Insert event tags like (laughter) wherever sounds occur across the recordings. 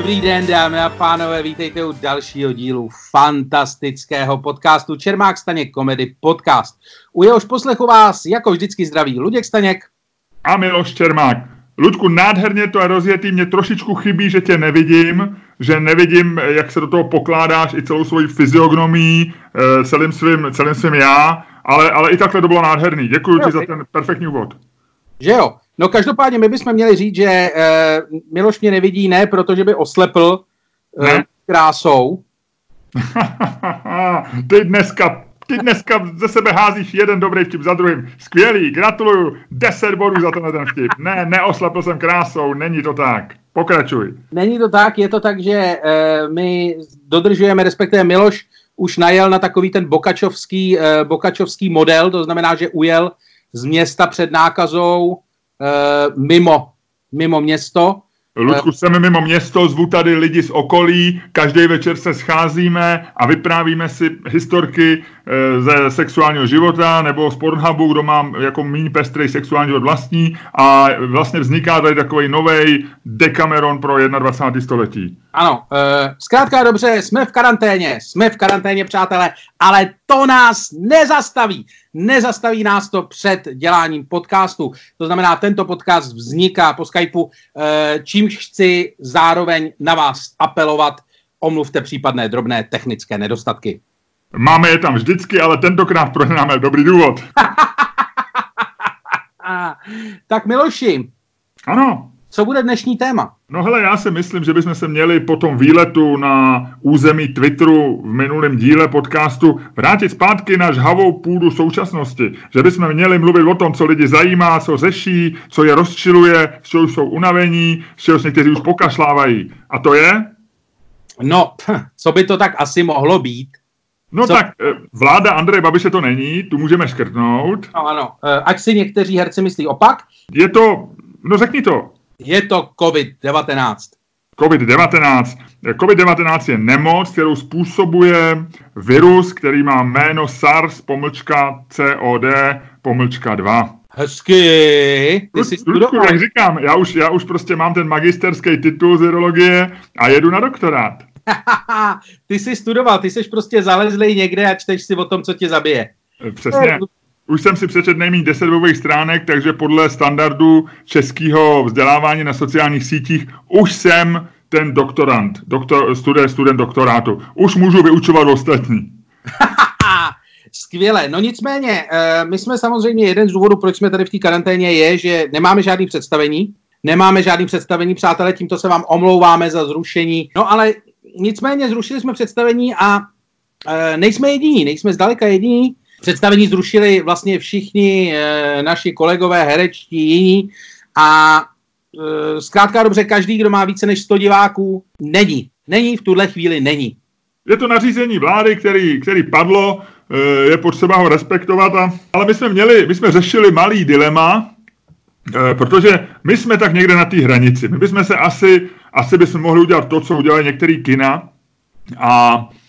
Dobrý den, dámy a pánové, vítejte u dalšího dílu fantastického podcastu Čermák Staněk Komedy Podcast. U jehož poslechu vás jako vždycky zdraví Luděk Staněk a Miloš Čermák. Ludku, nádherně to je rozjetý, mě trošičku chybí, že tě nevidím, že nevidím, jak se do toho pokládáš i celou svoji fyziognomii, eh, celým svým, celým svým já, ale, ale i takhle to bylo nádherný. Děkuji ti za ten perfektní úvod. Že jo? No každopádně my bychom měli říct, že uh, Miloš mě nevidí ne, protože by oslepl uh, ne? krásou. (laughs) ty dneska ty dneska ze sebe házíš jeden dobrý vtip za druhým. Skvělý, gratuluju, 10 bodů za tenhle ten vtip. Ne, neoslepl jsem krásou, není to tak. Pokračuj. Není to tak, je to tak, že uh, my dodržujeme, respektive Miloš už najel na takový ten bokačovský, uh, bokačovský model, to znamená, že ujel z města před nákazou Eh, mimo, mimo město. Ludku, jsem mimo město, zvu tady lidi z okolí, každý večer se scházíme a vyprávíme si historky ze sexuálního života nebo z Pornhubu, kdo mám jako méně pestrý sexuální život vlastní a vlastně vzniká tady takový nový Decameron pro 21. století. Ano, e, zkrátka dobře, jsme v karanténě, jsme v karanténě, přátelé, ale to nás nezastaví. Nezastaví nás to před děláním podcastu. To znamená, tento podcast vzniká po Skypeu, e, čímž chci zároveň na vás apelovat, omluvte případné drobné technické nedostatky. Máme je tam vždycky, ale tentokrát prohráme dobrý důvod. (laughs) tak Miloši. Ano. Co bude dnešní téma? No hele, já si myslím, že bychom se měli po tom výletu na území Twitteru v minulém díle podcastu vrátit zpátky na žhavou půdu současnosti. Že bychom měli mluvit o tom, co lidi zajímá, co řeší, co je rozčiluje, z čeho jsou unavení, z čeho někteří už pokašlávají. A to je? No, (laughs) co by to tak asi mohlo být? No co? tak, eh, vláda Andreje Babiše to není, tu můžeme škrtnout. No ano, eh, ať si někteří herci myslí opak. Je to, no řekni to. Je to COVID-19. COVID-19. COVID-19 je nemoc, kterou způsobuje virus, který má jméno SARS, pomlčka COD, pomlčka 2. Hezky. Ty jsi Ludku, jak říkám, já už, já už prostě mám ten magisterský titul z virologie a jedu na doktorát. (laughs) ty jsi studoval, ty jsi prostě zalezlej někde a čteš si o tom, co tě zabije. Přesně. Už jsem si přečet nejméně 10 webových stránek, takže podle standardu českého vzdělávání na sociálních sítích už jsem ten doktorant, doktor, student, student doktorátu. Už můžu vyučovat ostatní. (laughs) Skvěle. No nicméně, eh, my jsme samozřejmě, jeden z důvodů, proč jsme tady v té karanténě, je, že nemáme žádný představení. Nemáme žádný představení, přátelé, tímto se vám omlouváme za zrušení. No ale nicméně zrušili jsme představení a eh, nejsme jediní, nejsme zdaleka jediní. Představení zrušili vlastně všichni e, naši kolegové, herečtí, jiní a e, zkrátka dobře, každý, kdo má více než 100 diváků, není. Není, v tuhle chvíli není. Je to nařízení vlády, který, který padlo, e, je potřeba ho respektovat, a, ale my jsme měli, my jsme řešili malý dilema, e, protože my jsme tak někde na té hranici. My bychom se asi, asi bychom mohli udělat to, co udělali některý kina a Eh,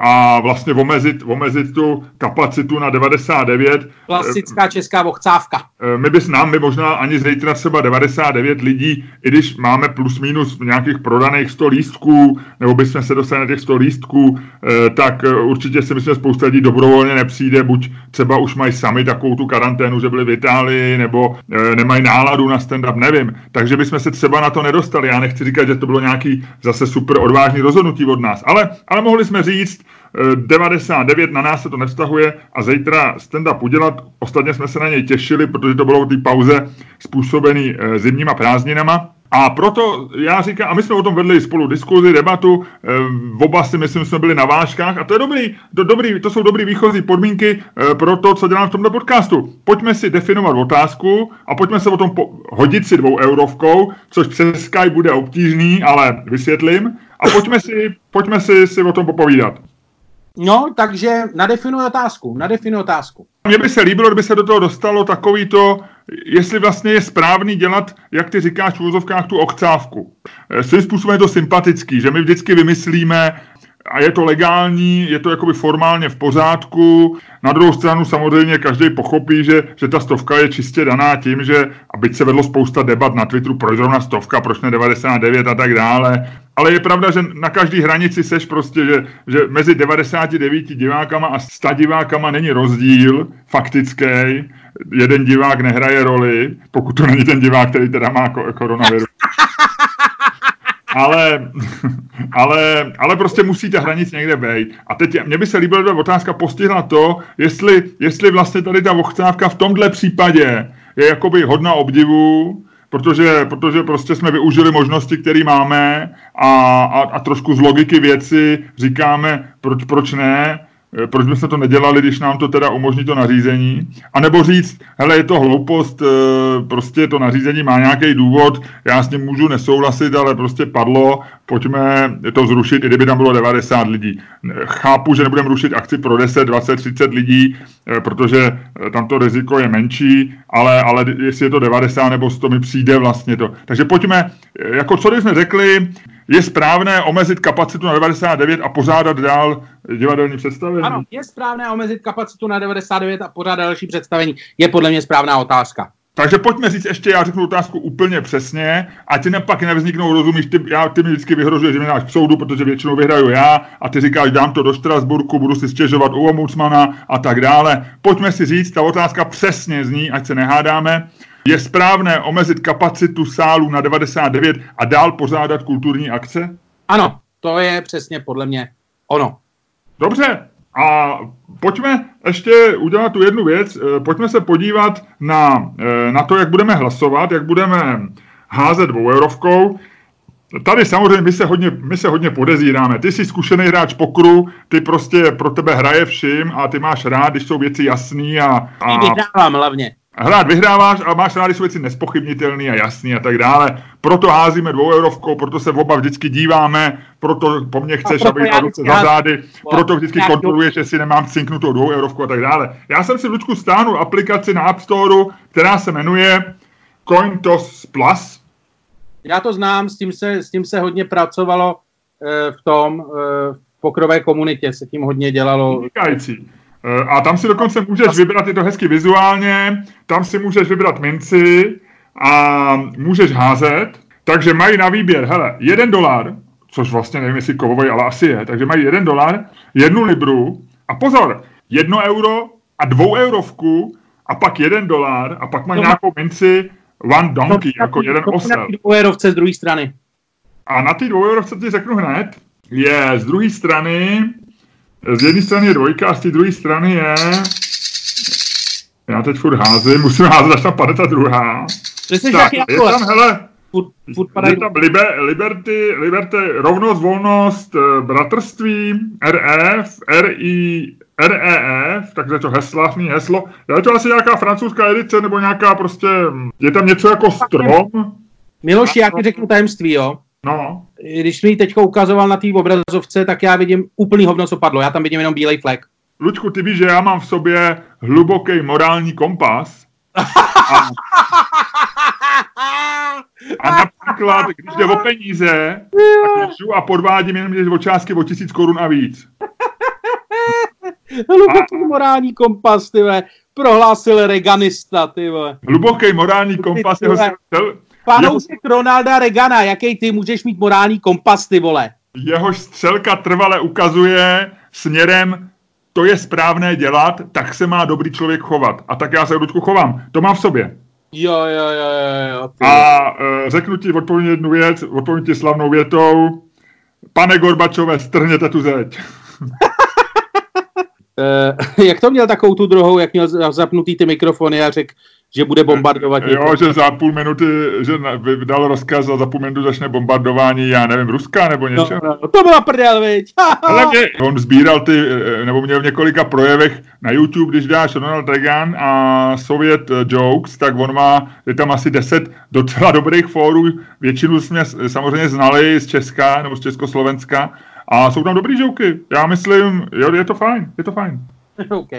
a vlastně omezit, omezit tu kapacitu na 99. Klasická česká vochcávka. Eh, my bys nám, my možná ani zítra třeba 99 lidí, i když máme plus minus nějakých prodaných 100 lístků, nebo bychom se dostali na těch 100 lístků, eh, tak určitě si myslím, že spousta lidí dobrovolně nepřijde, buď třeba už mají sami takovou tu karanténu, že byli v Itálii, nebo nemají náladu na stand-up, nevím. Takže bychom se třeba na to nedostali. Já nechci říkat, že to bylo nějaký zase super odvážný rozhodnutí od nás, ale, ale mohli jsme říct, 99 na nás se to nevztahuje a zítra stand-up udělat. Ostatně jsme se na něj těšili, protože to bylo v té pauze způsobený eh, zimníma prázdninama. A proto já říkám, a my jsme o tom vedli spolu diskuzi, debatu, eh, v oba si myslím, jsme byli na vážkách a to je dobrý, to, dobrý, to jsou dobrý výchozí podmínky eh, pro to, co dělám v tomto podcastu. Pojďme si definovat otázku a pojďme se o tom po- hodit si dvou eurovkou, což přes Skype bude obtížný, ale vysvětlím. A pojďme si, pojďme si, si o tom popovídat. No, takže nadefinuj otázku, nadefinuj otázku. Mně by se líbilo, kdyby se do toho dostalo takový to, jestli vlastně je správný dělat, jak ty říkáš v úzovkách, tu okcávku. Eh, svým způsobem je to sympatický, že my vždycky vymyslíme a je to legální, je to jakoby formálně v pořádku. Na druhou stranu samozřejmě každý pochopí, že, že ta stovka je čistě daná tím, že, a byť se vedlo spousta debat na Twitteru, proč zrovna stovka, proč ne 99 a tak dále, ale je pravda, že na každý hranici seš prostě, že, že mezi 99 divákama a 100 divákama není rozdíl faktický. Jeden divák nehraje roli, pokud to není ten divák, který teda má koronavirus (laughs) ale, ale, ale prostě musíte hranic někde být. A teď mě by se líbila otázka postihla to, jestli, jestli vlastně tady ta ochcávka v tomhle případě je jakoby hodna obdivu, protože, protože prostě jsme využili možnosti, které máme a, a, a trošku z logiky věci říkáme, proč, proč ne, proč bychom to nedělali, když nám to teda umožní to nařízení. A nebo říct, hele, je to hloupost, eh, prostě to nařízení má nějaký důvod, já s ním můžu nesouhlasit, ale prostě padlo, pojďme to zrušit, i kdyby tam bylo 90 lidí. Chápu, že nebudeme rušit akci pro 10, 20, 30 lidí, eh, protože tam to riziko je menší, ale, ale jestli je to 90 nebo 100 mi přijde vlastně to. Takže pojďme, jako co jsme řekli, je správné omezit kapacitu na 99 a pořádat dál divadelní představení? Ano, je správné omezit kapacitu na 99 a pořádat další představení. Je podle mě správná otázka. Takže pojďme říct ještě, já řeknu otázku úplně přesně, a ti pak nevzniknou, rozumíš, ty, já, ty mi vždycky vyhrožuješ, že mi dáš k soudu, protože většinou vyhraju já, a ty říkáš, dám to do Štrasburku, budu si stěžovat u ombudsmana a tak dále. Pojďme si říct, ta otázka přesně zní, ať se nehádáme. Je správné omezit kapacitu sálu na 99 a dál pořádat kulturní akce? Ano, to je přesně podle mě ono. Dobře, a pojďme ještě udělat tu jednu věc. Eh, pojďme se podívat na, eh, na to, jak budeme hlasovat, jak budeme házet dvoueurovkou. Tady samozřejmě my se, hodně, my se hodně podezíráme. Ty jsi zkušený hráč pokru, ty prostě pro tebe hraje vším a ty máš rád, když jsou věci jasný a... a... Vyhrávám hlavně hrát vyhráváš a máš rádi jsou věci nespochybnitelný a jasný a tak dále. Proto házíme dvou eurovkou, proto se v oba vždycky díváme, proto po mně chceš, aby ta ruce za zády, proto vždycky kontroluješ, jestli nemám cinknutou dvou eurovku a tak dále. Já jsem si vždycky stáhnul aplikaci na App Store, která se jmenuje CoinToss Plus. Já to znám, s tím se, s tím se hodně pracovalo e, v tom, e, v pokrové komunitě se tím hodně dělalo. Vynikající. Eh, a tam si dokonce můžeš vybrat, je to hezky vizuálně, tam si můžeš vybrat minci a můžeš házet, takže mají na výběr, hele, jeden dolar, což vlastně nevím, jestli kovový, ale asi je, takže mají jeden dolar, jednu libru a pozor, jedno euro a dvou eurovku a pak jeden dolar a pak mají no, nějakou minci one donkey, no, jako jeden osel. dvou eurovce z druhé strany. A na ty dvou eurovce ti řeknu hned, je z druhé strany z jedné strany je dvojka a z té druhé strany je... Já teď furt házím, musím házet, až tam padne ta druhá. tak, je tam, hele, furt, furt je tam liber, liberty, liberty, rovnost, volnost, eh, bratrství, RF, RI, REF, takže to heslavný heslo. Je to asi nějaká francouzská edice, nebo nějaká prostě, je tam něco jako strom? Miloš, já ti řeknu tajemství, jo. No. Když mi teď ukazoval na té obrazovce, tak já vidím úplný hovno, co padlo. Já tam vidím jenom bílej flek. Lučku, ty víš, že já mám v sobě hluboký morální kompas. A, a například, když jde o peníze, tak a podvádím jenom když o částky o tisíc korun a víc. (laughs) Hluboký a, morální kompas, ty prohlásil Reganista, ty Hluboký morální kompas, jeho Fanoušek Ronalda Regana, jaký ty můžeš mít morální kompas, ty vole? Jehož střelka trvale ukazuje směrem to je správné dělat, tak se má dobrý člověk chovat. A tak já se Ludku chovám. To mám v sobě. Jo, jo, jo, jo. jo ty. A e, řeknu ti odpovím jednu věc, odpovím ti slavnou větou. Pane Gorbačové, strhněte tu zeď. (laughs) e, (laughs) jak to měl takovou tu druhou, jak měl zapnutý ty mikrofony a řekl, že bude bombardovat. Jo, někoho. že za půl minuty, že vydal rozkaz a za půl minuty začne bombardování, já nevím, Ruska nebo něco. No, no, to byla prdel, viď? (laughs) Ale mě, on sbíral ty, eh, nebo měl v několika projevech na YouTube, když dáš Ronald Reagan a Soviet eh, Jokes, tak on má, je tam asi deset docela dobrých fórů, většinu jsme samozřejmě znali z Česka nebo z Československa a jsou tam dobrý joky. Já myslím, jo, je to fajn, je to fajn. OK.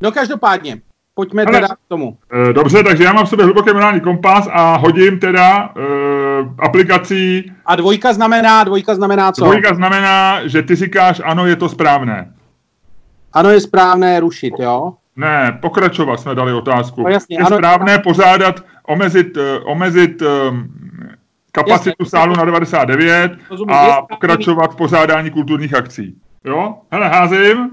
No každopádně, pojďme Ale, teda k tomu. E, dobře, takže já mám v sobě hluboký morální kompas a hodím teda e, aplikací. A dvojka znamená, dvojka znamená co? Dvojka znamená, že ty říkáš, ano, je to správné. Ano, je správné rušit, jo? Ne, pokračovat jsme dali otázku. No, jasně, je ano, správné ano. pořádat, omezit, uh, omezit um, kapacitu jasně, sálu na 99 rozumím, a pokračovat v pořádání kulturních akcí. Jo? Hele, házím.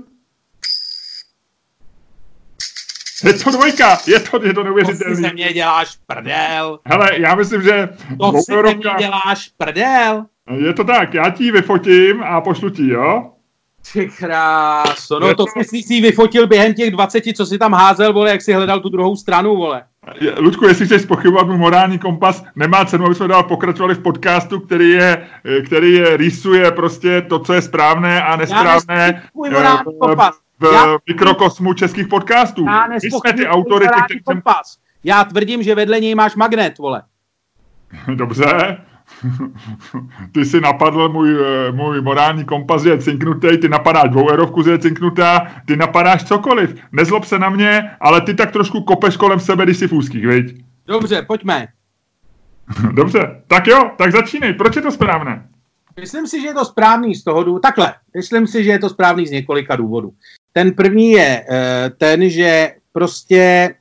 Je to dvojka, je to, je to neuvěřitelné. To si se mě děláš prdel. Hele, já myslím, že... To si se mě děláš prdel. Je to tak, já ti vyfotím a pošlu ti, jo? Ty kráso, no to, to jsi si vyfotil během těch 20, co si tam házel, vole, jak si hledal tu druhou stranu, vole. Ludku, jestli chceš pochybovat můj morální kompas, nemá cenu, aby jsme dál pokračovali v podcastu, který je, který je, rýsuje prostě to, co je správné a nesprávné můj morální v, kompas. v Já mikrokosmu českých podcastů. Já My jsme ty autority, který kompas. Jsem... Já tvrdím, že vedle něj máš magnet, vole. (laughs) Dobře, (laughs) ty si napadl můj, eh, můj morální kompas, je cinknutý, ty napadáš dvouerovku, že je cinknutá, ty napadáš cokoliv. Nezlob se na mě, ale ty tak trošku kopeš kolem sebe, když jsi v úzkých, viď? Dobře, pojďme. (laughs) Dobře, tak jo, tak začínej. Proč je to správné? Myslím si, že je to správný z toho důvodu. Takhle, myslím si, že je to správný z několika důvodů. Ten první je uh, ten, že prostě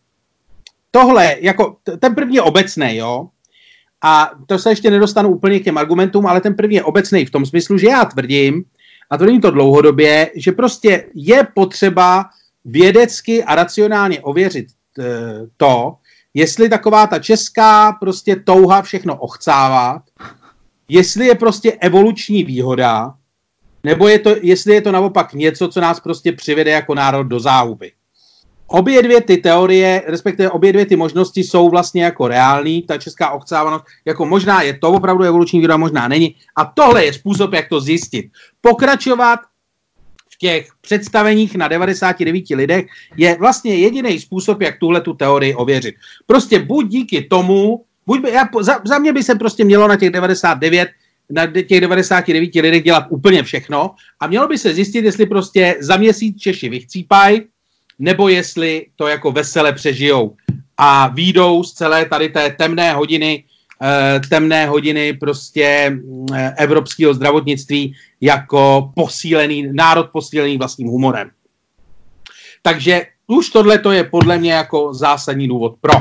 tohle, jako ten první je obecný, jo, a to se ještě nedostanu úplně k těm argumentům, ale ten první je obecný v tom smyslu, že já tvrdím, a tvrdím to dlouhodobě, že prostě je potřeba vědecky a racionálně ověřit eh, to, jestli taková ta česká prostě touha všechno ochcávat, jestli je prostě evoluční výhoda, nebo je to, jestli je to naopak něco, co nás prostě přivede jako národ do záhuby. Obě dvě ty teorie, respektive obě dvě ty možnosti jsou vlastně jako reální. Ta česká okcávanost, jako možná je to opravdu evoluční výroba, možná není. A tohle je způsob, jak to zjistit. Pokračovat v těch představeních na 99 lidech je vlastně jediný způsob, jak tuhle tu teorii ověřit. Prostě buď díky tomu, buď by, já, za, za mě by se prostě mělo na těch 99 na těch 99 lidech dělat úplně všechno a mělo by se zjistit, jestli prostě za měsíc Češi vychcípají, nebo jestli to jako vesele přežijou a výjdou z celé tady té temné hodiny, eh, temné hodiny prostě eh, evropského zdravotnictví jako posílený, národ posílený vlastním humorem. Takže už tohle to je podle mě jako zásadní důvod pro.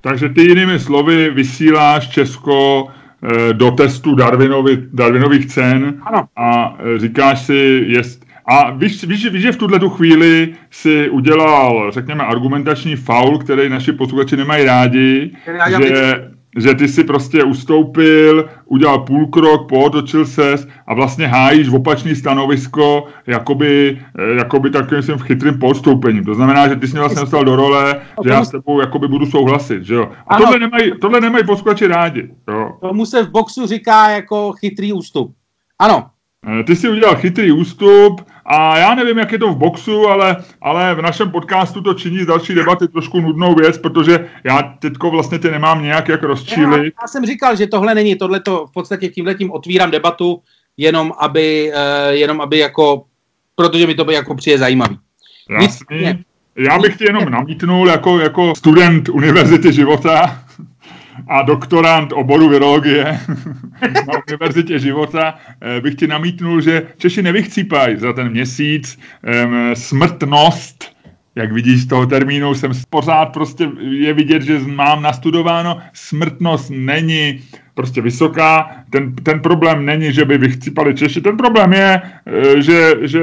Takže ty jinými slovy vysíláš Česko eh, do testu Darwinovi, Darwinových cen ano. a říkáš si, jest, a víš, víš, víš, že v tuhle tu chvíli si udělal, řekněme, argumentační faul, který naši posluchači nemají rádi, že, že ty si prostě ustoupil, udělal půl krok, pootočil ses a vlastně hájíš v opačný stanovisko, jakoby, eh, jakoby takovým svým chytrým podstoupením. To znamená, že ty jsi mě vlastně dostal do role, že já s tebou jakoby budu souhlasit, že jo. A tohle nemají, tohle nemají posluchači rádi, jo. Tomu se v boxu říká jako chytrý ústup. Ano, Eh, ty si udělal chytrý ústup a já nevím, jak je to v boxu, ale, ale v našem podcastu to činí z další debaty trošku nudnou věc, protože já teďko vlastně tě nemám nějak jak rozčílit. Já, já jsem říkal, že tohle není, tohle to v podstatě tímhletím otvírám debatu, jenom aby, uh, jenom aby jako, protože mi to by jako přijde zajímavý. Jasný. Já bych ti jenom namítnul jako, jako student Univerzity života, a doktorant oboru virologie (laughs) na Univerzitě života eh, bych ti namítnul, že Češi nevychcípají za ten měsíc smrtnost jak vidíš z toho termínu, jsem pořád prostě je vidět, že mám nastudováno, smrtnost není prostě vysoká. Ten, ten problém není, že by vychcípali Češi, ten problém je, e, že, že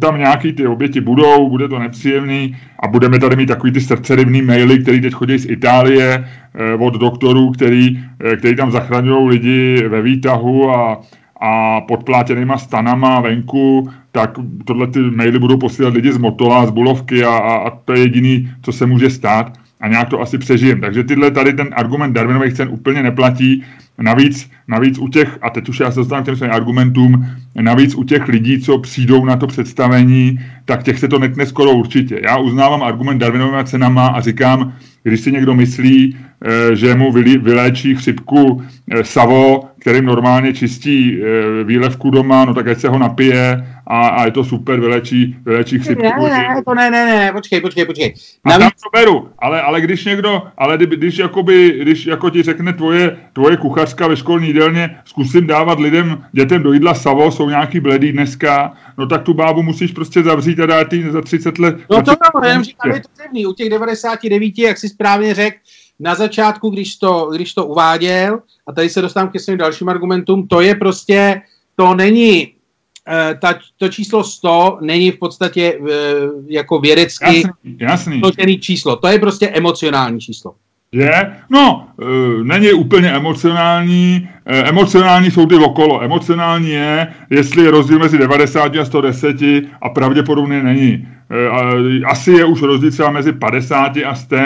tam nějaký ty oběti budou, bude to nepříjemný a budeme tady mít takový ty srdcerivný maily, který teď chodí z Itálie e, od doktorů, který, který tam zachraňují lidi ve výtahu a, a podplátěnýma stanama venku, tak tohle ty maily budou posílat lidi z Motola, z Bulovky a, a, a to je jediný, co se může stát a nějak to asi přežijem. Takže tyhle tady ten argument Darwinových cen úplně neplatí. Navíc, navíc u těch, a teď už já se dostávám k těm svým argumentům, navíc u těch lidí, co přijdou na to představení, tak těch se to netne skoro určitě. Já uznávám argument Darwinovými cenama a říkám, když si někdo myslí, eh, že mu vyléčí chřipku eh, Savo, kterým normálně čistí e, výlevku doma, no tak ať se ho napije a, a je to super, vylečí, vylečí chřipku. Ne, ne, to ne, ne, ne, počkej, počkej, počkej. Navíc... A tam to beru, ale, ale když někdo, ale když, když, jakoby, když jako ti řekne tvoje, tvoje kuchařka ve školní jídelně, zkusím dávat lidem, dětem do jídla savo, jsou nějaký bledý dneska, no tak tu bábu musíš prostě zavřít a dát jí za 30 let. No to jo, jenom říkám, je to zevný. U těch 99, jak si správně řekl, na začátku, když to, když to uváděl, a tady se dostávám ke svým dalším argumentům, to je prostě, to není, eh, ta, to číslo 100 není v podstatě eh, jako vědecky jasný, jasný. číslo. To je prostě emocionální číslo. Je? No, e, není úplně emocionální. E, emocionální jsou ty okolo. Emocionální je, jestli je rozdíl mezi 90 a 110 a pravděpodobně není. E, asi je už rozdíl třeba mezi 50 a 100,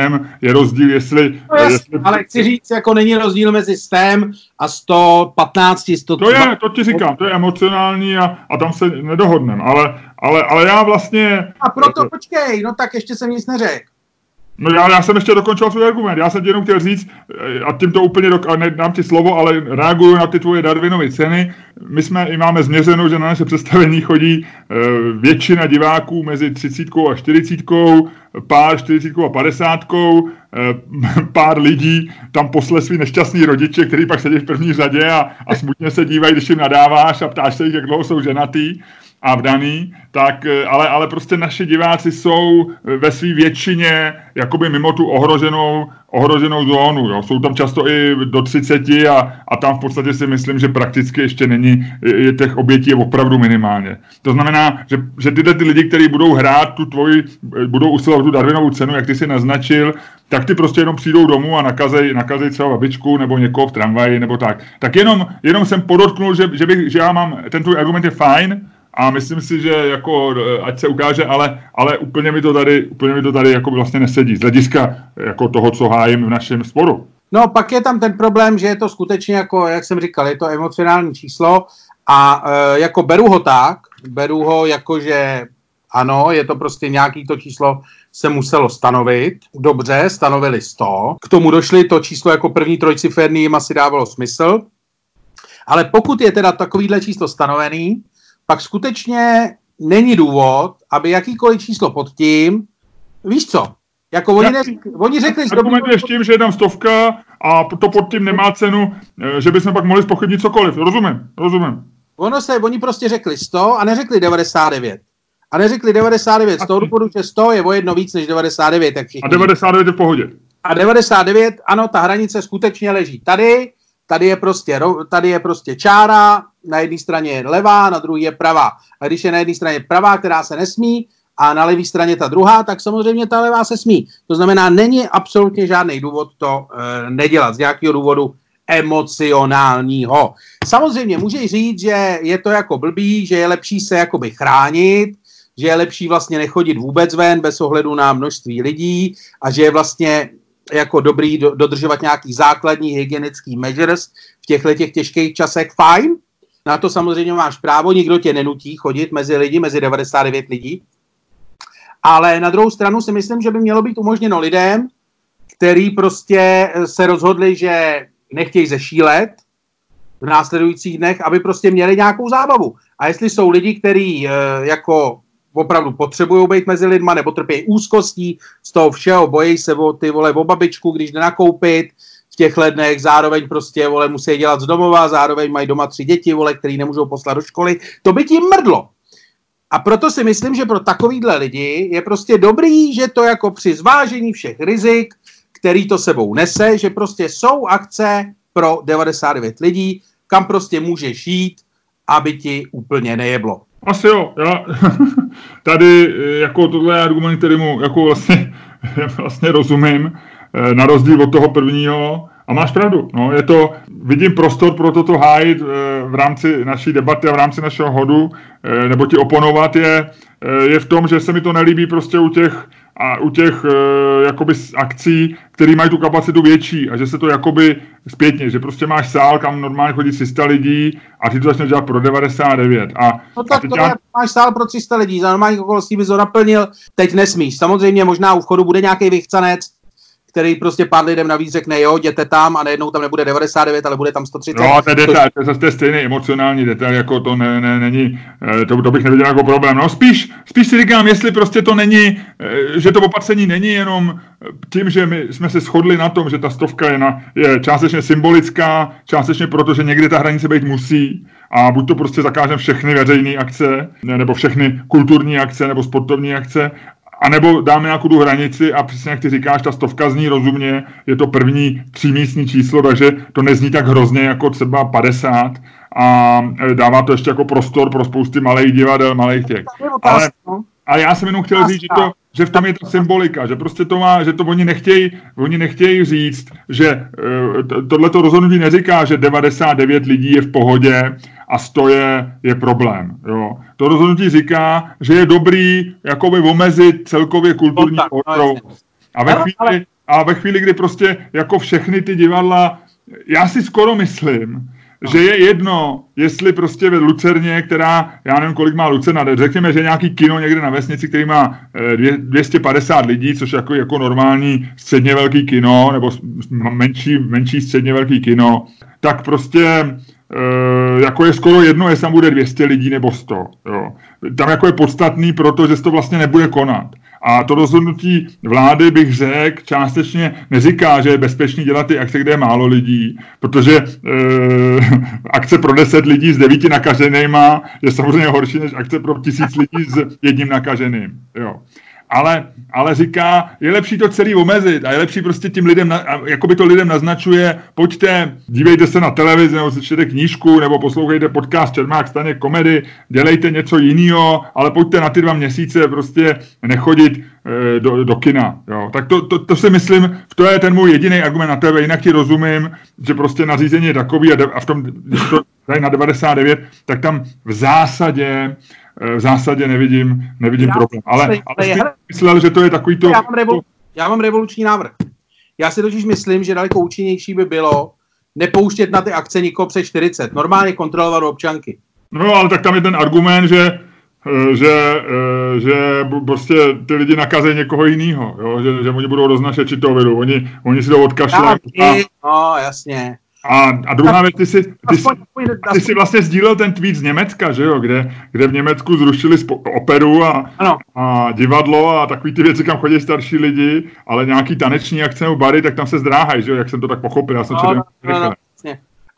je rozdíl, jestli... No jasný, jestli... ale chci říct, jako není rozdíl mezi 100 a 115, 100... To je, to ti říkám, to je emocionální a, a tam se nedohodneme, ale, ale, ale já vlastně... A proto počkej, no tak ještě jsem nic neřekl. No já, já jsem ještě dokončil svůj argument. Já jsem ti jenom chtěl říct, eh, a tím to úplně dok- a nedám ti slovo, ale reaguju na ty tvoje Darwinovy ceny. My jsme i máme změřeno, že na naše představení chodí e, většina diváků mezi 30 a 40, pár 40 a 50, e, (laughs) pár lidí tam posle svý nešťastný rodiče, který pak sedí v první řadě a, a smutně se dívají, když jim nadáváš a ptáš se jich, jak dlouho jsou ženatý a vdaný, tak, eh, ale, ale prostě naši diváci jsou eh, ve své většině jakoby mimo tu ohroženou, ohroženou zónu. Jo. Jsou tam často i do 30 a, a tam v podstatě si myslím, že prakticky ještě není, je, těch obětí je opravdu minimálně. To znamená, že, že tyhle ty lidi, kteří budou hrát tu tvoji, eh, budou usilovat tu Darwinovou cenu, jak ty si naznačil, tak ty prostě jenom přijdou domů a nakazej, nakazej třeba babičku nebo někoho v tramvaji nebo tak. Tak jenom, jenom jsem podotknul, že, že, bych, že já mám, ten tvůj argument je fajn, a myslím si, že jako, eh, ať se ukáže, ale, ale úplně mi to tady, úplně mi to tady jako vlastně nesedí z hlediska jako toho, co hájím v našem sporu. No pak je tam ten problém, že je to skutečně jako, jak jsem říkal, je to emocionální číslo a e, jako beru ho tak, beru ho jako, že ano, je to prostě nějaký to číslo se muselo stanovit. Dobře, stanovili 100. K tomu došli, to číslo jako první trojciferný jim asi dávalo smysl. Ale pokud je teda takovýhle číslo stanovený, pak skutečně není důvod, aby jakýkoliv číslo pod tím, víš co, jako oni, ne, oni řekli... Argumentuješ tím, že je tam stovka a to pod tím nemá cenu, eh, že bychom pak mohli spochybnit cokoliv. Rozumím, rozumím. Ono se, oni prostě řekli 100 a neřekli 99. A neřekli 99 z toho důvodu, že 100 je o jedno víc než 99. Tak a 99 je v pohodě. A 99, ano, ta hranice skutečně leží tady, tady je prostě, tady je prostě čára, na jedné straně je levá, na druhé je pravá. A když je na jedné straně pravá, která se nesmí, a na levé straně ta druhá, tak samozřejmě ta levá se smí. To znamená, není absolutně žádný důvod to e, nedělat z nějakého důvodu emocionálního. Samozřejmě můžeš říct, že je to jako blbý, že je lepší se jakoby chránit, že je lepší vlastně nechodit vůbec ven bez ohledu na množství lidí a že je vlastně jako dobrý dodržovat nějaký základní hygienický measures v těchto těch těžkých časech, fajn. Na to samozřejmě máš právo, nikdo tě nenutí chodit mezi lidi, mezi 99 lidí. Ale na druhou stranu si myslím, že by mělo být umožněno lidem, který prostě se rozhodli, že nechtějí zešílet v následujících dnech, aby prostě měli nějakou zábavu. A jestli jsou lidi, kteří eh, jako opravdu potřebují být mezi lidma, nebo trpějí úzkostí z toho všeho, bojí se o ty vole o babičku, když jde nakoupit těch dnech, zároveň prostě vole musí dělat z domova, zároveň mají doma tři děti, vole, který nemůžou poslat do školy, to by tím mrdlo. A proto si myslím, že pro takovýhle lidi je prostě dobrý, že to jako při zvážení všech rizik, který to sebou nese, že prostě jsou akce pro 99 lidí, kam prostě můžeš jít, aby ti úplně nejeblo. Asi jo, já (laughs) tady eh, jako tohle je argument, kterému jako vlastně, (laughs) vlastně rozumím, na rozdíl od toho prvního, a máš pravdu, no, je to, vidím prostor pro toto hájit eh, v rámci naší debaty a v rámci našeho hodu, nebo ti oponovat je, je v tom, že se mi to nelíbí prostě u těch a u těch e, jakoby akcí, které mají tu kapacitu větší a že se to jakoby zpětně, že prostě máš sál, kam normálně chodí 300 lidí a ty to začneš dělat pro 99. A, no tak to já... máš sál pro 300 lidí, za normální okolností bys ho naplnil, teď nesmíš. Samozřejmě možná u vchodu bude nějaký vychcanec, který prostě pár lidem navíc řekne, jo, jděte tam a najednou tam nebude 99, ale bude tam 130. No, to je detail, to je zase stejný emocionální detail, jako to ne, ne, není, eh, to, to bych neviděl jako problém. No spíš, spíš si říkám, jestli prostě to není, eh, že to opatření není jenom tím, že my jsme se shodli na tom, že ta stovka je, na, je částečně symbolická, částečně proto, že někde ta hranice být musí, a buď to prostě zakážeme všechny veřejné akce, nebo všechny kulturní akce, nebo sportovní akce, a nebo dáme nějakou tu hranici a přesně jak ty říkáš, ta stovka zní rozumně, je to první třímístní číslo, takže to nezní tak hrozně jako třeba 50 a e, dává to ještě jako prostor pro spousty malých divadel, malých těch. Ale, no. ale já jsem jenom chtěl říct, že, to, že v tom je ta symbolika, že prostě to má, že to oni nechtějí, oni nechtějí říct, že uh, tohleto rozhodnutí neříká, že 99 lidí je v pohodě a 100 je, je problém. Jo. To rozhodnutí říká, že je dobrý jakoby omezit celkově kulturní no, A ve, chvíli, a ve chvíli, kdy prostě jako všechny ty divadla, já si skoro myslím, že je jedno, jestli prostě ve Lucerně, která, já nevím, kolik má Lucerna, řekněme, že nějaký kino někde na vesnici, který má 250 eh, lidí, což jako, jako normální středně velký kino, nebo menší, menší středně velký kino, tak prostě e, jako je skoro jedno, jestli tam bude 200 lidí nebo 100. Jo. Tam jako je podstatný, protože se to vlastně nebude konat. A to rozhodnutí vlády bych řekl částečně neříká, že je bezpečný dělat ty akce, kde je málo lidí, protože e, (laughs) akce pro 10 lidí s devíti nakaženýma je samozřejmě horší než akce pro tisíc lidí s jedním nakaženým. Jo ale, ale říká, je lepší to celý omezit a je lepší prostě tím lidem, jako by to lidem naznačuje, pojďte, dívejte se na televizi, nebo si čtete knížku, nebo poslouchejte podcast Čermák staně komedy, dělejte něco jiného, ale pojďte na ty dva měsíce prostě nechodit e, do, do kina. Jo. Tak to, to, to, si myslím, to je ten můj jediný argument na tebe, jinak ti rozumím, že prostě nařízení je takový a, de, a v tom, když to na 99, tak tam v zásadě v zásadě nevidím, nevidím já problém. Ale, ale, jsi myslel, že to je takový to... Já mám, revol, já mám revoluční návrh. Já si totiž myslím, že daleko účinnější by bylo nepouštět na ty akce nikoho přes 40. Normálně kontrolovat občanky. No, ale tak tam je ten argument, že eh, že, eh, že prostě ty lidi nakazí někoho jiného, že, že oni budou roznašet to viru. Oni, oni si to odkašlí. No, jasně. A, a druhá věc, ty jsi, ty, jsi, ty jsi vlastně sdílel ten tweet z Německa, že jo, kde, kde v Německu zrušili spo, operu a, a divadlo a takový ty věci, kam chodí starší lidi, ale nějaký taneční akce nebo bary, tak tam se zdráhají, že jo, jak jsem to tak pochopil, já jsem no, no, no, no,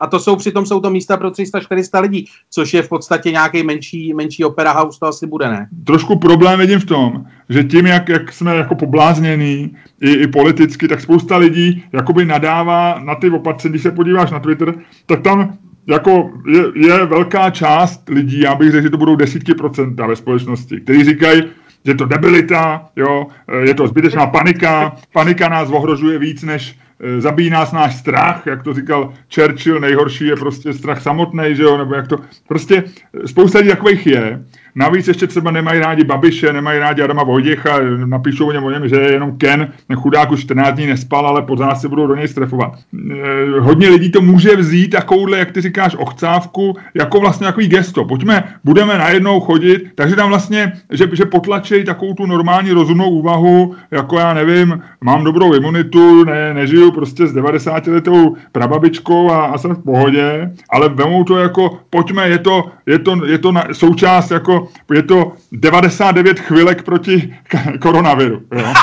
a to jsou přitom jsou to místa pro 300-400 lidí, což je v podstatě nějaký menší, menší opera house, to asi bude, ne? Trošku problém vidím v tom, že tím, jak, jak jsme jako pobláznění i, i politicky, tak spousta lidí jakoby nadává na ty opatření, když se podíváš na Twitter, tak tam jako je, je velká část lidí, já bych řekl, že to budou desítky procenta ve společnosti, kteří říkají, že to debilita, jo, je to zbytečná panika, panika nás ohrožuje víc než, zabíjí nás náš strach, jak to říkal Churchill, nejhorší je prostě strach samotný, že jo, nebo jak to, prostě spousta takových je, Navíc ještě třeba nemají rádi Babiše, nemají rádi Adama Vojtěcha, napíšou o něm, o něm, že je jenom Ken, ten chudák už 14 dní nespal, ale pořád se budou do něj strefovat. E, hodně lidí to může vzít takovouhle, jak ty říkáš, ochcávku, jako vlastně takový gesto. Pojďme, budeme najednou chodit, takže tam vlastně, že, že potlačejí takovou tu normální rozumnou úvahu, jako já nevím, mám dobrou imunitu, ne, nežiju prostě s 90 letou prababičkou a, a jsem v pohodě, ale vemou to jako, pojďme, je to, je to, je to na, součást jako je to 99 chvilek proti (laughs) koronaviru. Jo?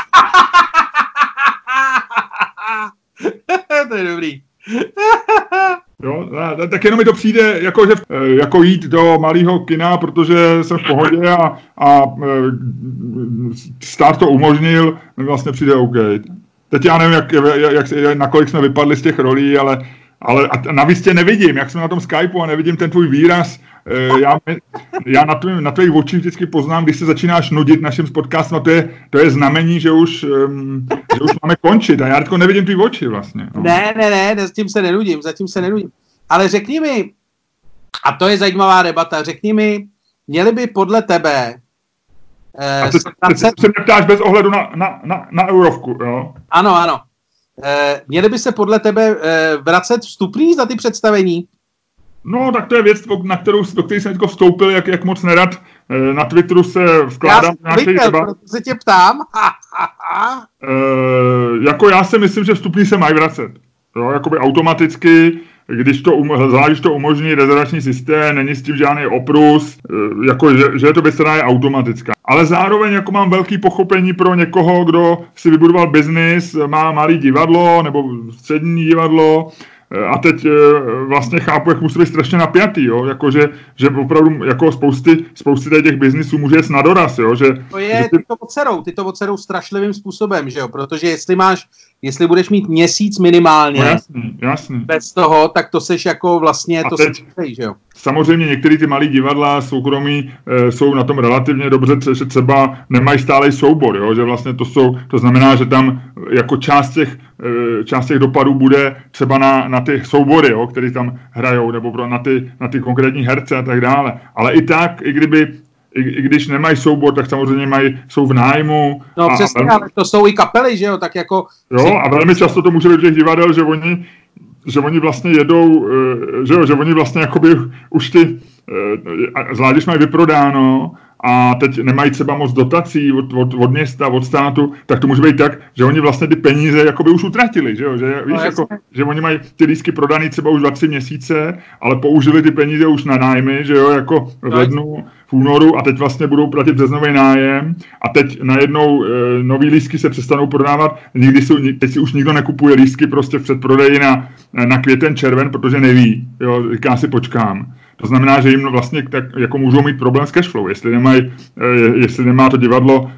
(laughs) to je dobrý. (laughs) Jo, tak jenom mi to přijde jako, že, eh, jako jít do malého kina, protože jsem v pohodě a, a eh, stát to umožnil, mi vlastně přijde OK. Teď já nevím, jak, jak, jak, nakolik jsme vypadli z těch rolí, ale, ale a navíc tě nevidím, jak jsme na tom Skypeu a nevidím ten tvůj výraz, já, já na, tvým, na tvých očích vždycky poznám, když se začínáš nudit naším podcastem a to je, to je znamení, že už, um, že už máme končit a já teďko nevidím tvý oči vlastně. No. Ne, ne, ne, zatím se nenudím, zatím se nenudím. Ale řekni mi, a to je zajímavá debata, řekni mi, měli by podle tebe eh, a teď, teď se mě ptáš bez ohledu na, na, na, na eurovku, jo? Ano, ano. Eh, měli by se podle tebe eh, vracet vstupný za ty představení? No, tak to je věc, na kterou, do které jsem vstoupil, jak, jak moc nerad eh, na Twitteru se vkládám já nějaký debat. se tě ptám. (laughs) e, jako já si myslím, že vstupní se mají vracet. Jo, jakoby automaticky, když to, um, zvlášť to umožní rezervační systém, není s tím žádný oprus, e, jako, že, že je to věc, která je automatická. Ale zároveň jako mám velký pochopení pro někoho, kdo si vybudoval biznis, má malý divadlo nebo střední divadlo, a teď eh, vlastně chápu, jak musí být strašně napjatý, jo? Jako, že, že opravdu jako spousty, spousty těch biznisů může jít na doraz, jo? Že, to je, že ty... ty to odserou, ty to odserou strašlivým způsobem, že jo? Protože jestli máš, jestli budeš mít měsíc minimálně, no, jasný, jasný. bez toho, tak to seš jako vlastně, a to teď, seš, že jo? Samozřejmě některé ty malé divadla soukromí e, jsou na tom relativně dobře, že třeba nemají stále soubor, jo? že vlastně to jsou, to znamená, že tam jako část těch, e, část těch dopadů bude třeba na, na ty soubory, jo? které tam hrajou, nebo pro, na, ty, na ty konkrétní herce a tak dále. Ale i tak, i kdyby i, i když nemají soubor, tak samozřejmě mají, jsou v nájmu. No a přesně, velmi, ale to jsou i kapely, že jo, tak jako... Jo, a velmi často to může být těch divadel, že oni že oni vlastně jedou, eh, že, jo, že oni vlastně jakoby už ty, eh, zvlášť když mají vyprodáno a teď nemají třeba moc dotací od, od, od města, od státu, tak to může být tak, že oni vlastně ty peníze jakoby už utratili, že jo, že, víš, no, jako, že oni mají ty lísky prodaný třeba už 2-3 měsíce, ale použili ty peníze už na nájmy, že jo, jako v no, lednu, v únoru a teď vlastně budou platit březnový nájem a teď najednou e, nový lístky se přestanou prodávat, nikdy jsou, teď si už nikdo nekupuje lístky prostě v předprodeji na, na květen, červen, protože neví, jo, říká si počkám. To znamená, že jim vlastně tak, jako můžou mít problém s cashflow. Jestli, nemají, eh, jestli nemá to divadlo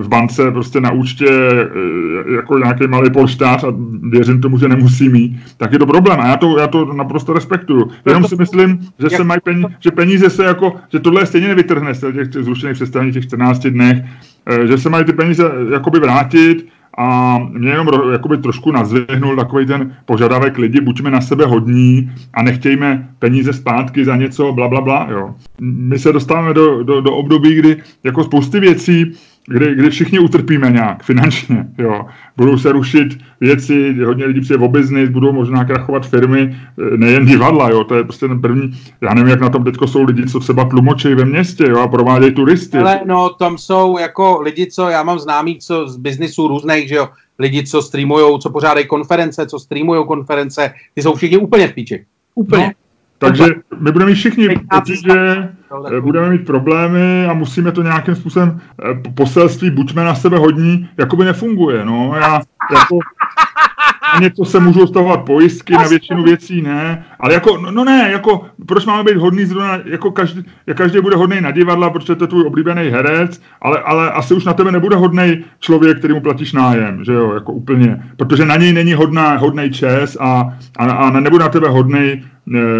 v bance prostě na účtě eh, jako nějaký malý polštář a věřím tomu, že nemusí mít, tak je to problém. A já to, já to naprosto respektuju. Jenom si myslím, že se mají peníze, že peníze se jako, že tohle stejně nevytrhne z těch zrušených představení těch 14 dnech, eh, že se mají ty peníze jakoby vrátit, a mě jenom jakoby trošku nazvihnul takový ten požadavek lidi, buďme na sebe hodní a nechtějme peníze zpátky za něco, bla, bla, bla, jo. My se dostáváme do, do, do období, kdy jako spousty věcí kdy, kdy všichni utrpíme nějak finančně. Jo. Budou se rušit věci, hodně lidí přijde o biznis, budou možná krachovat firmy, eh, nejen divadla, jo. to je prostě ten první, já nevím, jak na tom teďko jsou lidi, co třeba tlumočí ve městě jo, a provádějí turisty. Ale no, tam jsou jako lidi, co já mám známý, co z biznisů různých, že jo, lidi, co streamujou, co pořádají konference, co streamujou konference, ty jsou všichni úplně v píči. Úplně. No. Takže my budeme mít všichni potíže, eh, budeme mít problémy a musíme to nějakým způsobem eh, poselství, buďme na sebe hodní, jakoby nefunguje. No. Já, jako, na něco se můžou stavovat pojistky, na většinu věcí ne, ale jako, no, no ne, jako, proč máme být hodný zrovna, jako každý, každý bude hodný na divadla, protože to je tvůj oblíbený herec, ale, ale asi už na tebe nebude hodný člověk, který mu platíš nájem, že jo, jako úplně, protože na něj není hodná, hodný čes a, a, a nebude na tebe hodný,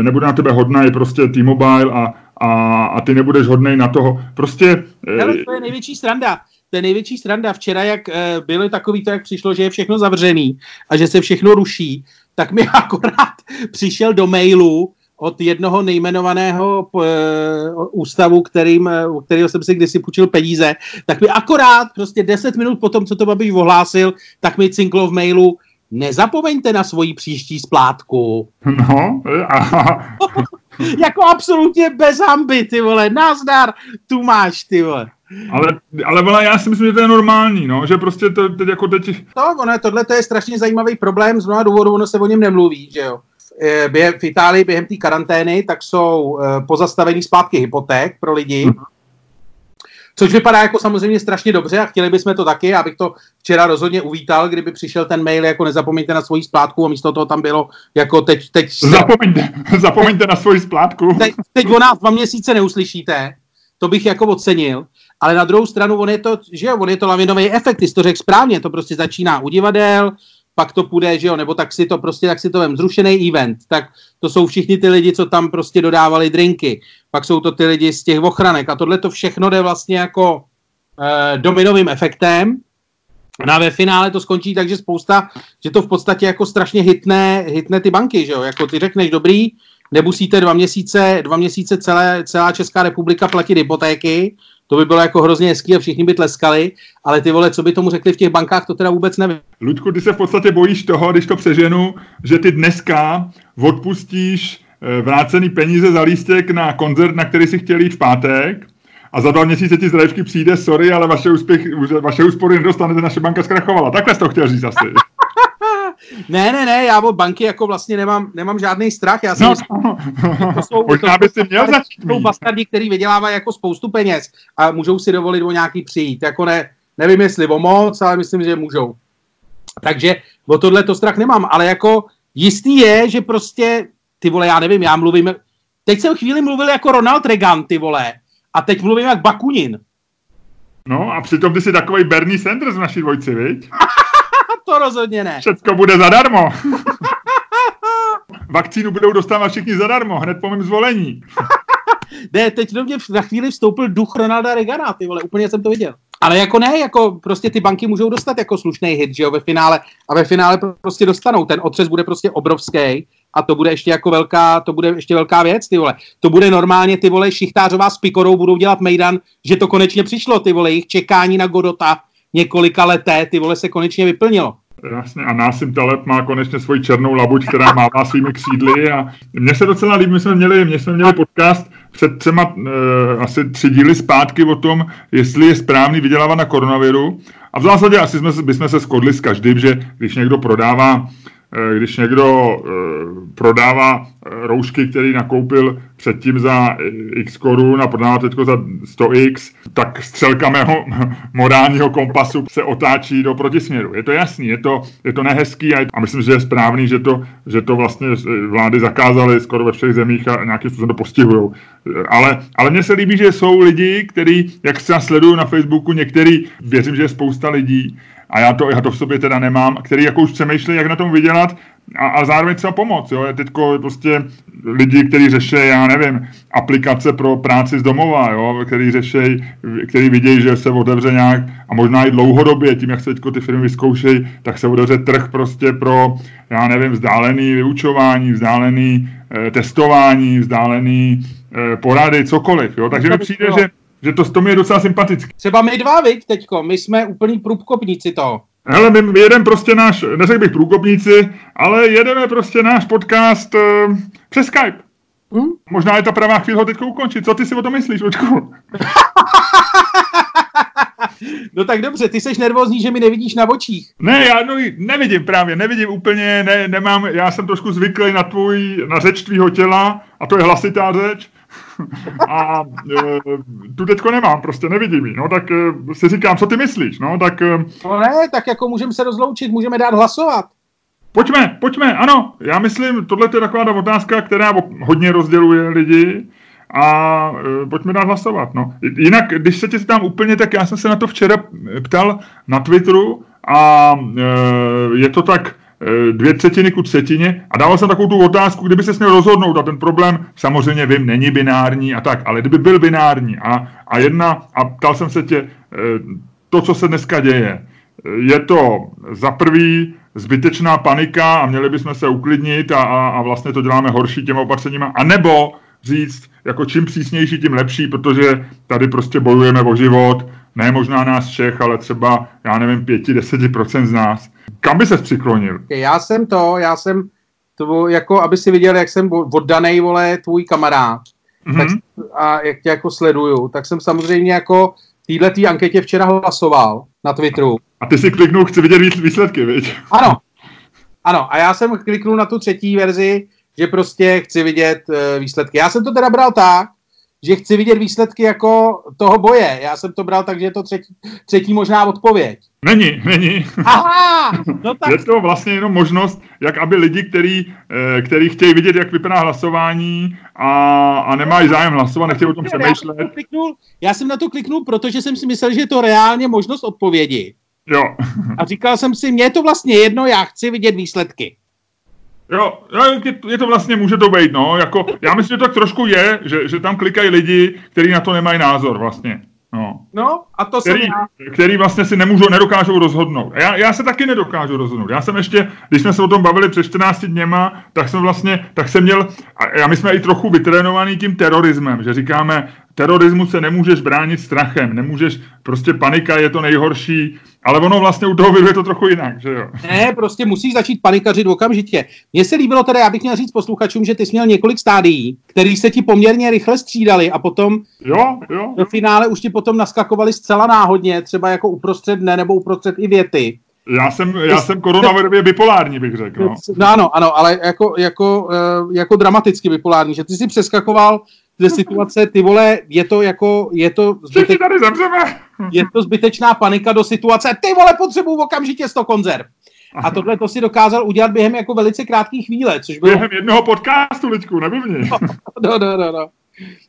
nebude na tebe hodný prostě T-Mobile a, a, a ty nebudeš hodnej na toho. Prostě... Ale to je největší sranda to je největší sranda. Včera, jak e, bylo takový to, jak přišlo, že je všechno zavřený a že se všechno ruší, tak mi (laughs) akorát přišel do mailu od jednoho nejmenovaného e, ústavu, kterým, eh, kterého jsem si kdysi půjčil peníze, tak mi akorát prostě 10 minut potom, co to Babiš ohlásil, tak mi cinklo v mailu, nezapomeňte na svoji příští splátku. No, aha. (laughs) jako absolutně bez hamby, ty vole, nazdar, tu máš, ty vole. Ale, ale vole, já si myslím, že to je normální, no, že prostě to teď jako teď... No, ono, tohle to je strašně zajímavý problém, z mnoha důvodů ono se o něm nemluví, že jo. Eh, během, v Itálii během té karantény tak jsou uh, pozastavený zpátky hypoték pro lidi, uh-huh. Což vypadá jako samozřejmě strašně dobře a chtěli bychom to taky, abych to včera rozhodně uvítal, kdyby přišel ten mail, jako nezapomeňte na svoji splátku a místo toho tam bylo, jako teď... teď zapomeňte, (laughs) zapomeňte na svoji splátku. Teď, teď o nás dva měsíce neuslyšíte, to bych jako ocenil, ale na druhou stranu on je to, že jo, on je to lavinový efekt, ty jsi to řekl správně, to prostě začíná u divadel, pak to půjde, že jo, nebo tak si to prostě, tak si to vem, zrušený event, tak to jsou všichni ty lidi, co tam prostě dodávali drinky, pak jsou to ty lidi z těch ochranek. A tohle to všechno jde vlastně jako e, dominovým efektem. No a ve finále to skončí tak, že spousta, že to v podstatě jako strašně hitne, hitne ty banky, že jo, jako ty řekneš dobrý, nemusíte dva měsíce, dva měsíce celé, celá Česká republika platit hypotéky, to by bylo jako hrozně hezký a všichni by tleskali, ale ty vole, co by tomu řekli v těch bankách, to teda vůbec nevím. Ludku, ty se v podstatě bojíš toho, když to přeženu, že ty dneska odpustíš vrácený peníze za lístek na koncert, na který si chtěli jít v pátek a za dva měsíce ti z přijde, sorry, ale vaše, úspěch, vaše úspory nedostanete, naše banka zkrachovala. Takhle jsi to chtěl říct asi. Ne, ne, ne, já od banky jako vlastně nemám, nemám žádný strach. Já si no, myslím, no. to jsou, Možná by si měl začít jsou bastardi, který vydělávají jako spoustu peněz a můžou si dovolit o nějaký přijít. Jako ne, nevím, jestli o moc, ale myslím, že můžou. Takže o tohle to strach nemám, ale jako jistý je, že prostě, ty vole, já nevím, já mluvím, teď jsem chvíli mluvil jako Ronald Reagan, ty vole, a teď mluvím jak Bakunin. No a přitom ty jsi takový Bernie Sanders v naší dvojci, viď? (laughs) to rozhodně ne. Všecko bude zadarmo. (laughs) Vakcínu budou dostávat všichni zadarmo, hned po mém zvolení. (laughs) ne, teď do mě na chvíli vstoupil duch Ronalda Reagana, ty vole, úplně jsem to viděl. Ale jako ne, jako prostě ty banky můžou dostat jako slušný hit, že jo, ve finále a ve finále prostě dostanou. Ten otřes bude prostě obrovský a to bude ještě jako velká, to bude ještě velká věc, ty vole. To bude normálně, ty vole, Šichtářová s Pikorou budou dělat Mejdan, že to konečně přišlo, ty vole, jejich čekání na Godota několika leté, ty vole, se konečně vyplnilo. Jasně, a Násim Taleb má konečně svoji černou labuť, která má (laughs) svými křídly a mně se docela líbí, my jsme měli, my jsme měli podcast před třema, e, asi tři díly zpátky o tom, jestli je správný vydělávat na koronaviru a v zásadě asi jsme, bychom se shodli s každým, že když někdo prodává když někdo eh, prodává eh, roušky, který nakoupil předtím za x korun a prodává teď za 100x, tak střelka mého (laughs) morálního kompasu se otáčí do protisměru. Je to jasný, je to, je to nehezký a, a myslím, že je správný, že to, že to vlastně vlády zakázaly skoro ve všech zemích a nějakým způsobem to postihují. Ale, ale mně se líbí, že jsou lidi, kteří, jak se sledují na Facebooku, některý, věřím, že je spousta lidí, a já to, já to v sobě teda nemám, který jako už přemýšlí, jak na tom vydělat a, a zároveň třeba pomoct. Jo? Je teďko prostě lidi, kteří řeší, já nevím, aplikace pro práci z domova, jo? který řeší, který vidějí, že se otevře nějak a možná i dlouhodobě, tím, jak se teďko ty firmy vyzkoušejí, tak se otevře trh prostě pro, já nevím, vzdálený vyučování, vzdálený eh, testování, vzdálený eh, porady, cokoliv. Jo? Takže mi přijde, že že to, to mi je docela sympatické. Třeba my dva, viď, teďko, my jsme úplný průkopníci toho. Hele, my jedeme prostě náš, neřekl bych průkopníci, ale jedeme prostě náš podcast uh, přes Skype. Hmm? Možná je ta pravá chvíle ho teď ukončit. Co ty si o tom myslíš, očku? (laughs) no tak dobře, ty jsi nervózní, že mi nevidíš na očích. Ne, já no, nevidím právě, nevidím úplně, ne, nemám, já jsem trošku zvyklý na tvůj, na řeč tvýho těla, a to je hlasitá řeč, a e, tu teďko nemám, prostě nevidím ji, no, tak e, si říkám, co ty myslíš, no, tak... E, no ne, tak jako můžeme se rozloučit, můžeme dát hlasovat. Pojďme, pojďme, ano, já myslím, tohle je taková otázka, která hodně rozděluje lidi a e, pojďme dát hlasovat, no. Jinak, když se tě tam úplně, tak já jsem se na to včera ptal na Twitteru a e, je to tak, dvě třetiny ku třetině a dával jsem takovou tu otázku, kdyby se měl rozhodnout a ten problém samozřejmě vím, není binární a tak, ale kdyby byl binární a, a jedna, a ptal jsem se tě, eh, to, co se dneska děje, je to za prvý zbytečná panika a měli bychom se uklidnit a, a, a vlastně to děláme horší těma opatřeníma, anebo říct, jako čím přísnější, tím lepší, protože tady prostě bojujeme o život, ne možná nás všech, ale třeba, já nevím, 5-10% z nás. Kam by se přiklonil? Já jsem to, já jsem to, jako aby si viděl, jak jsem oddanej, vole, tvůj kamarád. Mm-hmm. Tak, a jak tě jako sleduju, tak jsem samozřejmě jako týhle tý anketě včera hlasoval na Twitteru. A ty si kliknul, chci vidět výsledky, viď? Ano. Ano, a já jsem kliknul na tu třetí verzi, že prostě chci vidět uh, výsledky. Já jsem to teda bral tak, že chci vidět výsledky jako toho boje. Já jsem to bral tak, že je to třetí, třetí možná odpověď. Není, není. Aha, (laughs) no tak... Je to vlastně jenom možnost, jak aby lidi, který, eh, který chtějí vidět, jak vypadá hlasování a, a nemají zájem hlasovat, nechtějí o tom přemýšlet. Já, kliknul, já jsem na to kliknul, protože jsem si myslel, že je to reálně možnost odpovědi. Jo. a říkal jsem si, mně je to vlastně jedno, já chci vidět výsledky. Jo, je, to vlastně, může to být, no, jako, já myslím, že to tak trošku je, že, že tam klikají lidi, kteří na to nemají názor vlastně. No. no, a to který, jsem já. Který vlastně si nemůžou, nedokážou rozhodnout. Já, já se taky nedokážu rozhodnout. Já jsem ještě, když jsme se o tom bavili před 14 dněma, tak jsem vlastně, tak jsem měl, a my jsme i trochu vytrénovaný tím terorismem, že říkáme, terorismu se nemůžeš bránit strachem, nemůžeš, prostě panika je to nejhorší, ale ono vlastně u toho je to trochu jinak, že jo? Ne, prostě musíš začít panikařit okamžitě. Mně se líbilo teda, já bych měl říct posluchačům, že ty jsi měl několik stádií, který se ti poměrně rychle střídali a potom jo, jo. do finále už ti potom naskakovali zcela náhodně, třeba jako uprostřed dne nebo uprostřed i věty. Já jsem, já jsem koronavirově bipolární, bych řekl. No. no ano, ano, ale jako, jako, uh, jako dramaticky bipolární, že ty si přeskakoval ze situace, ty vole, je to jako, je to, zbyteč... tady zemřeme. je to zbytečná panika do situace, ty vole, potřebuju okamžitě 100 konzerv. A tohle to si dokázal udělat během jako velice krátkých chvíle, což bylo... Během jednoho podcastu, Ličku, nebivni. (laughs) No, no, no, no.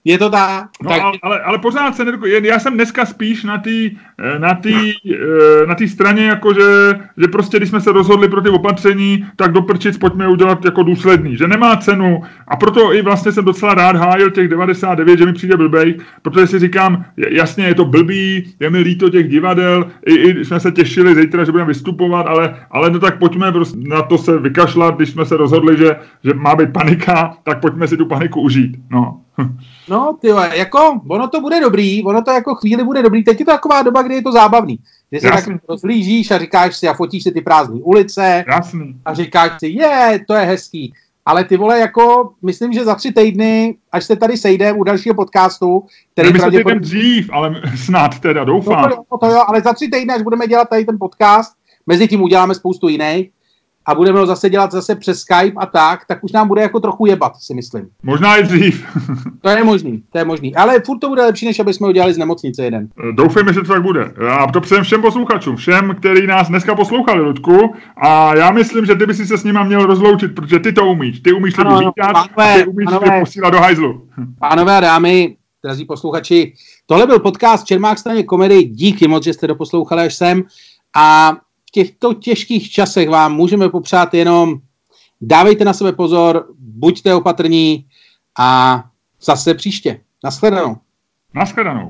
Je to tak. No, tak... Ale, ale pořád se nedoku... Já jsem dneska spíš na té eh, na tý, eh, na tý straně, jako že, že prostě, když jsme se rozhodli pro ty opatření, tak do prčic pojďme udělat jako důsledný, že nemá cenu a proto i vlastně jsem docela rád hájil těch 99, že mi přijde blbej, protože si říkám, jasně je to blbý, je mi líto těch divadel, i, i jsme se těšili zítra, že budeme vystupovat, ale, ale no tak pojďme prostě na to se vykašlat, když jsme se rozhodli, že, že má být panika, tak pojďme si tu paniku užít. No. No, ty jako, ono to bude dobrý, ono to jako chvíli bude dobrý, teď je to taková doba, kdy je to zábavný. Kdy se tak rozlížíš a říkáš si a fotíš si ty prázdné ulice Jasný. a říkáš si, je, to je hezký. Ale ty vole, jako, myslím, že za tři týdny, až se tady sejdeme u dalšího podcastu, který pravděpodobně... dřív, ale (laughs) snad teda, doufám. No to, jo, to jo, ale za tři týdny, až budeme dělat tady ten podcast, mezi tím uděláme spoustu jiných, a budeme ho zase dělat zase přes Skype a tak, tak už nám bude jako trochu jebat, si myslím. Možná i dřív. to je možný, to je možný. Ale furt to bude lepší, než aby jsme ho dělali z nemocnice jeden. Doufejme, že to tak bude. A to přejem všem posluchačům, všem, kteří nás dneska poslouchali, Ludku. A já myslím, že ty by si se s nima měl rozloučit, protože ty to umíš. Ty umíš lidi vítat a ty umíš pánové, posílat do hajzlu. Pánové a dámy, drazí posluchači, tohle byl podcast Čermák straně komedy. Díky moc, že jste doposlouchali až sem. A těchto těžkých časech vám můžeme popřát jenom dávejte na sebe pozor, buďte opatrní a zase příště. Naschledanou. Naschledanou.